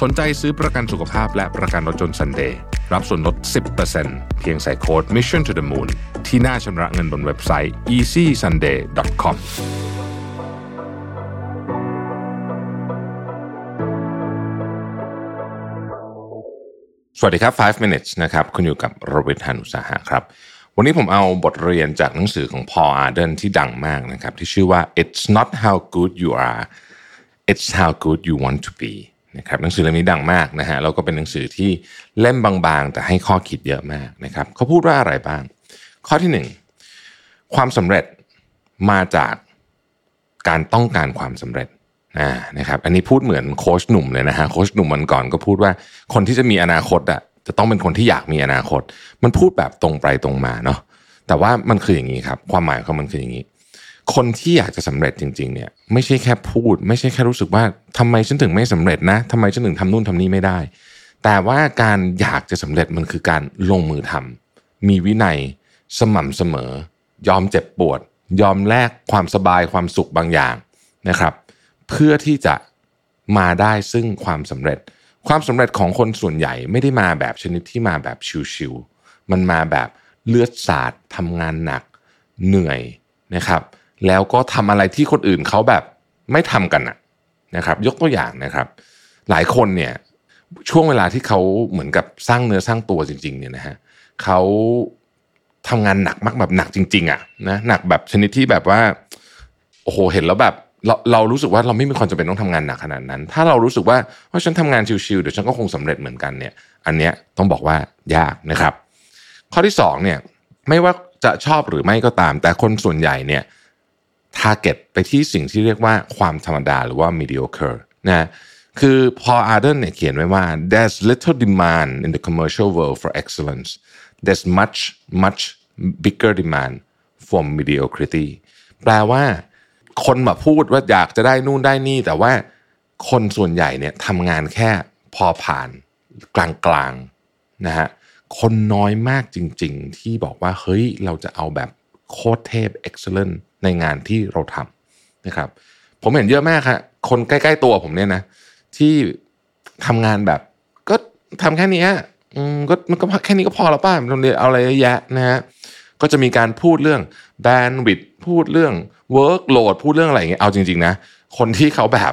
สนใจซื้อประกันสุขภาพและประกันรถยนต์ Sunday รับส่วนลด 10%เพียงใส่โค้ด Mission to the Moon ที่หน้าชำระเงินบนเว็บไซต์ easysunday.com สวัสดีครับ 5 minutes นะครับ คุณอยู่กับโรเบิร์ตฮานุสาหะครับ วันนี้ผมเอาบทเรียนจากหนังสือของ Paul Arden ที่ดังมากนะครับ ที่ชื่อว่า It's not how good you are It's how good you want to be นะครับหนังสือเล่มนี้ดังมากนะฮะแล้วก็เป็นหนังสือที่เล่มบางๆ แต่ให้ข้อคิดเยอะมากนะครับเขาพูดว่าอะไรบ้าง ข้อที่หนึ่งความสำเร็จมาจากการต้องการความสำเร็จนะครับอันนี้พูดเหมือนโค้ชหนุ่มเลยนะฮะโค้ชหนุ่มมันก่อนก็พูดว่าคนที่จะมีอนาคตอะจะต้องเป็นคนที่อยากมีอนาคต มันพูดแบบตรงไปตรงมาเนาะแต่ว่ามันคืออย่างนี้ครับ ความหมายของมันคืออย่างนี้ คนที่อยากจะสำเร็จจริง ๆ เนี่ย ไม่ใช่แค่พูด ไม่ใช่แค่รู้สึกว่าทำไมฉันถึงไม่สำเร็จนะทำไมฉันถึงทำนู่นทำนี่ไม่ได้ แต่ว่าการอยากจะสำเร็จมันคือการลงมือทำมีวินัยสม่ำเสมอ ยอมเจ็บปวด ยอมแลกความสบายความสุขบางอย่างนะครับ เพื่อที่จะมาได้ซึ่งความสำเร็จ ความสำเร็จของคนส่วนใหญ่ไม่ได้มาแบบชนิดที่มาแบบชิวๆมันมาแบบเลือดสาดทำงานหนักเหนื่อยนะครับ แล้วก็ทำอะไรที่คนอื่นเขาแบบไม่ทำกันนะครับ ยกตัวอย่างนะครับ หลายคนเนี่ยช่วงเวลาที่เขาเหมือนกับสร้างเนื้อสร้างตัวจริง ๆ เนี่ยนะฮะเขาทำงานหนักมากแบบหนักจริง ๆ อะนะหนักแบบชนิดที่แบบว่าโอ้โหเห็นแล้วแบบเราเรารู้สึกว่าเราไม่มีความจำเป็นต้องทำงานหนักขนาดนั้น ถ้าเรารู้สึกว่าว่าฉันทำงานชิวๆเดี๋ยวฉันก็คงสำเร็จเหมือนกันเนี่ย อันเนี้ยต้องบอกว่ายากนะครับ ข้อที่สองเนี่ยไม่ว่าจะชอบหรือไม่ก็ตาม แต่คนส่วนใหญ่เนี่ย target ไปที่สิ่งที่เรียกว่าความธรรมดาหรือว่า mediocre นะคือ Paul Arden เนี่ยเขียนไว้ว่า there's little demand in the commercial world for excellence there's much much bigger demand for mediocrity แปลว่า คนมาพูดว่าอยากจะได้นู่นได้นี่ แต่ว่าคนส่วนใหญ่เนี่ยทำงานแค่พอผ่านกลางๆนะฮะคนน้อยมากจริงๆ ที่บอกว่า เฮ้ย เราจะเอาแบบโคตรเทพ excellent ในงานที่เราทำนะครับ ผมเห็นเยอะมากครับคนใกล้ๆตัวผมเนี่ยนะ ที่ทำงานแบบ ก็ทำแค่นี้อืมก็มันก็แค่นี้ก็พอแล้วป้าเราเรียนเอาอะไรเยอะแยะนะฮะก็จะมีการพูดเรื่องแบนด์วิดพูดเรื่อง workload พูดเรื่องอะไรอย่างเงี้ยเอาจริงๆนะคนที่เขาแบบ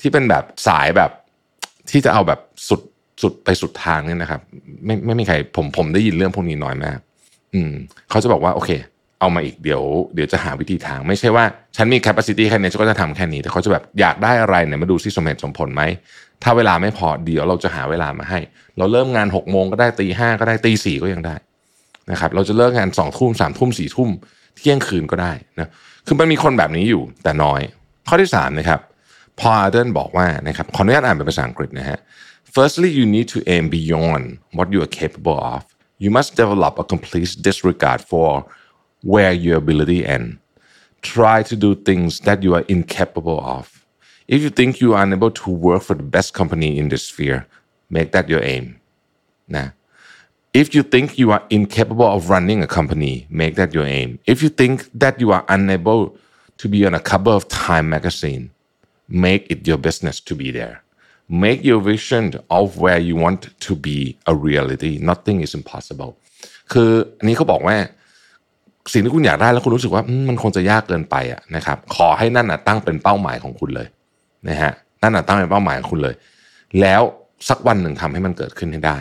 ที่เป็นแบบสายแบบที่จะเอาแบบสุดสุดไปสุดทางเนี่ยนะครับ ไม่ไม่มีใครผมผมได้ยินเรื่องพวกนี้น้อยมาก อืมเขาจะบอกว่าโอเค เอามาอีกเดี๋ยวเดี๋ยวจะหาวิธีทาง ไม่ใช่ว่า ฉันมี capacity แค่นี้ฉันก็จะทำแค่นี้ แต่เขาจะแบบอยากได้อะไรเนี่ยมาดูซิสมเหตุสมผลไหม ถ้าเวลาไม่พอเดี๋ยวเราจะหาเวลามาให้ เราเริ่มงานหกโมงก็ได้ตีห้าก็ได้ตีสี่ก็ยังได้นะครับเราจะเลิกงานสองทุ่มสามทุ่มสี่ทุ่มเที่ยงคืนก็ได้นะคือมันมีคนแบบนี้อยู่แต่น้อย ข้อที่สามนะครับพออาร์เดนบอกว่านะครับขออนุญาตอ่านเป็นภาษาอังกฤษนะฮะ Firstly you need to aim beyond what you are capable of you must develop a complete disregard for where your ability end try to do things that you are incapable of if you think you are unable to work for the best company in this sphere make that your aim นะ if you think you are incapable of running a company make that your aim if you think that you are unable to be on a cover of time magazine make it your business to be there make your vision of where you want to be a reality nothing is impossible คืออันนี้เขาบอกว่า สิ่งที่คุณอยากได้แล้วคุณรู้สึกว่ามันคงจะยากเกินไปอะนะครับ ขอให้นั่นน่ะตั้งเป็นเป้าหมายของคุณเลยนะฮะนั่นน่ะตั้งเป็นเป้าหมายของคุณเลย แล้วสักวันหนึ่งทำให้มันเกิดขึ้นให้ได้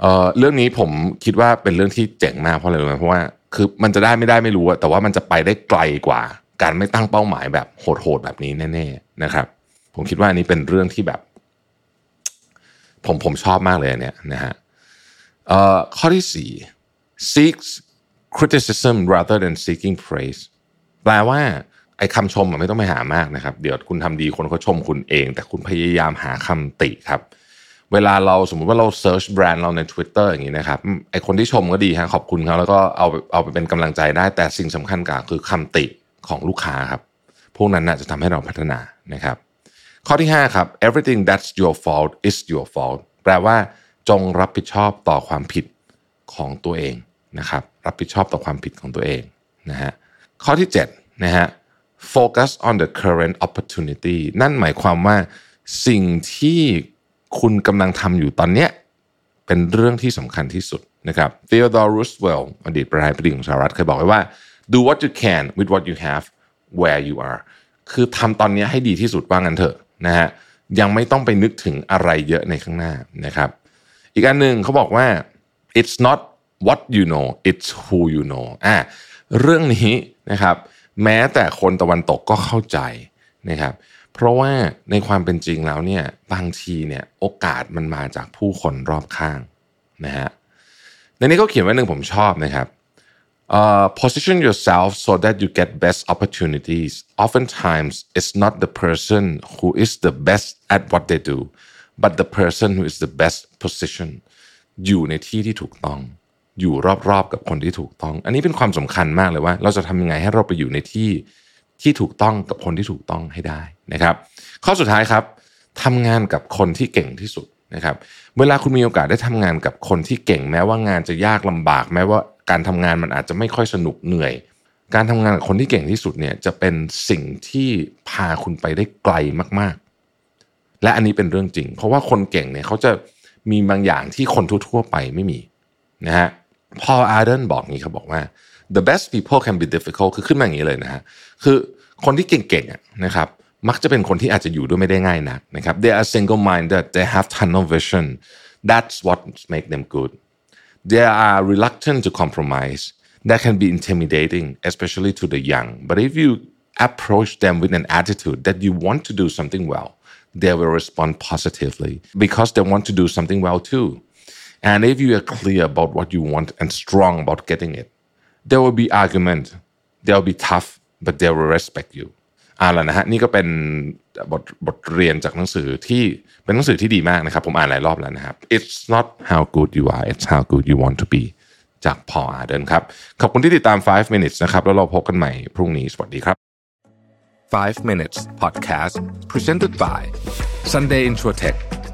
เอ่อเรื่องนี้ผมคิดว่าเป็นเรื่องที่เจ๋งมากเพราะอะไรรู้ไหมเพราะว่าคือมันจะได้ไม่ได้ไม่รู้แต่ว่ามันจะไปได้ไกลกว่า การไม่ตั้งเป้าหมายแบบโหดๆแบบนี้แน่ๆนะครับ ผมคิดว่าอันนี้เป็นเรื่องที่แบบ ผมผมชอบมากเลยเนี่ยนะฮะเอ่อข้อที่สี่ seeks criticism rather than seeking praise แปลว่าไอ้คำชมไม่ต้องไปหามากนะครับ เดี๋ยวคุณทำดีคนเขาชมคุณเอง แต่คุณพยายามหาคำติครับ เวลาเราสมมติว่าเราเซิร์ชแบรนด์เราใน Twitter อย่างนี้นะครับไอคนที่ชมก็ดีฮะขอบคุณเขาแล้วก็เอาเอาไปเป็นกำลังใจได้ แต่สิ่งสำคัญกว่าคือคำติของลูกค้าครับ พวกนั้นนะจะทำให้เราพัฒนานะครับ ข้อที่ 5 ครับ everything that's your fault is your fault แปลว่าจงรับผิดชอบต่อความผิดของตัวเองนะครับ รับผิดชอบต่อความผิดของตัวเองนะฮะข้อที่7นะฮะ focus on the current opportunity นั่นหมายความว่าสิ่งที่คุณกำลังทำอยู่ตอนเนี้ยเป็นเรื่องที่สำคัญที่สุดนะครับ Theodore Roosevelt อดีตประธานาธิบดีของสหรัฐเคยบอกไว้ว่า do what you can with what you have where you are คือทำตอนนี้ให้ดีที่สุดว่างั้นเถอะนะฮะยังไม่ต้องไปนึกถึงอะไรเยอะในข้างหน้านะครับ อีกอันหนึ่งเขาบอกว่า it's not what you know it's who you know อ่าเรื่องนี้นะครับแม้แต่คนตะวันตกก็เข้าใจนะครับเพราะว่าในความเป็นจริงแล้วเนี่ยบางทีเนี่ยโอกาสมันมาจากผู้คนรอบข้างนะฮะในนี้เขาเขียนไว้หนึ่งผมชอบนะครับ uh, position yourself so that you get best opportunities oftentimes it's not the person who is the best at what they do but the person who is the best position อยู่ในที่ที่ถูกต้อง อยู่รอบๆกับคนที่ถูกต้อง อันนี้เป็นความสำคัญมากเลยว่า เราจะทำยังไงให้เราไปอยู่ในที่ที่ถูกต้องกับคนที่ถูกต้องให้ได้นะครับ ข้อสุดท้ายครับทำงานกับคนที่เก่งที่สุดนะครับ เวลาคุณมีโอกาสได้ทำงานกับคนที่เก่ง แม้ว่างานจะยากลำบาก แม้ว่าการทำงานมันอาจจะไม่ค่อยสนุกเหนื่อย การทำงานกับคนที่เก่งที่สุดเนี่ยจะเป็นสิ่งที่พาคุณไปได้ไกลมากๆ และอันนี้เป็นเรื่องจริง เพราะว่าคนเก่งเนี่ยเขาจะมีบางอย่างที่คนทั่วๆไปไม่มีนะฮะ พออาร์เดนบอกงี้เขาบอกว่า the best people can be difficult คือขึ้นมาอย่างนี้เลยนะฮะคือคนที่เก่งๆนะครับมักจะเป็นคนที่อาจจะอยู่ด้วยไม่ได้ง่ายนักนะครับ they are single minded they have tunnel vision that's what make them good they are reluctant to compromise that can be intimidating especially to the young but if you approach them with an attitude that you want to do something well they will respond positively because they want to do something well too and if you are clear about what you want and strong about getting it there will be argument they will be tough but they will respect you อ่านแล้วนะฮะนี่ก็เป็นบทบทเรียนจากหนังสือที่เป็นหนังสือที่ดีมากนะครับ ผมอ่านหลายรอบแล้วนะครับ It's not how good you are it's how good you want to be จากพออาเดนครับ ขอบคุณที่ติดตาม 5 minutes นะครับ แล้วเราพบกันใหม่พรุ่งนี้ สวัสดีครับ 5 minutes podcast presented by Sunday Insurtech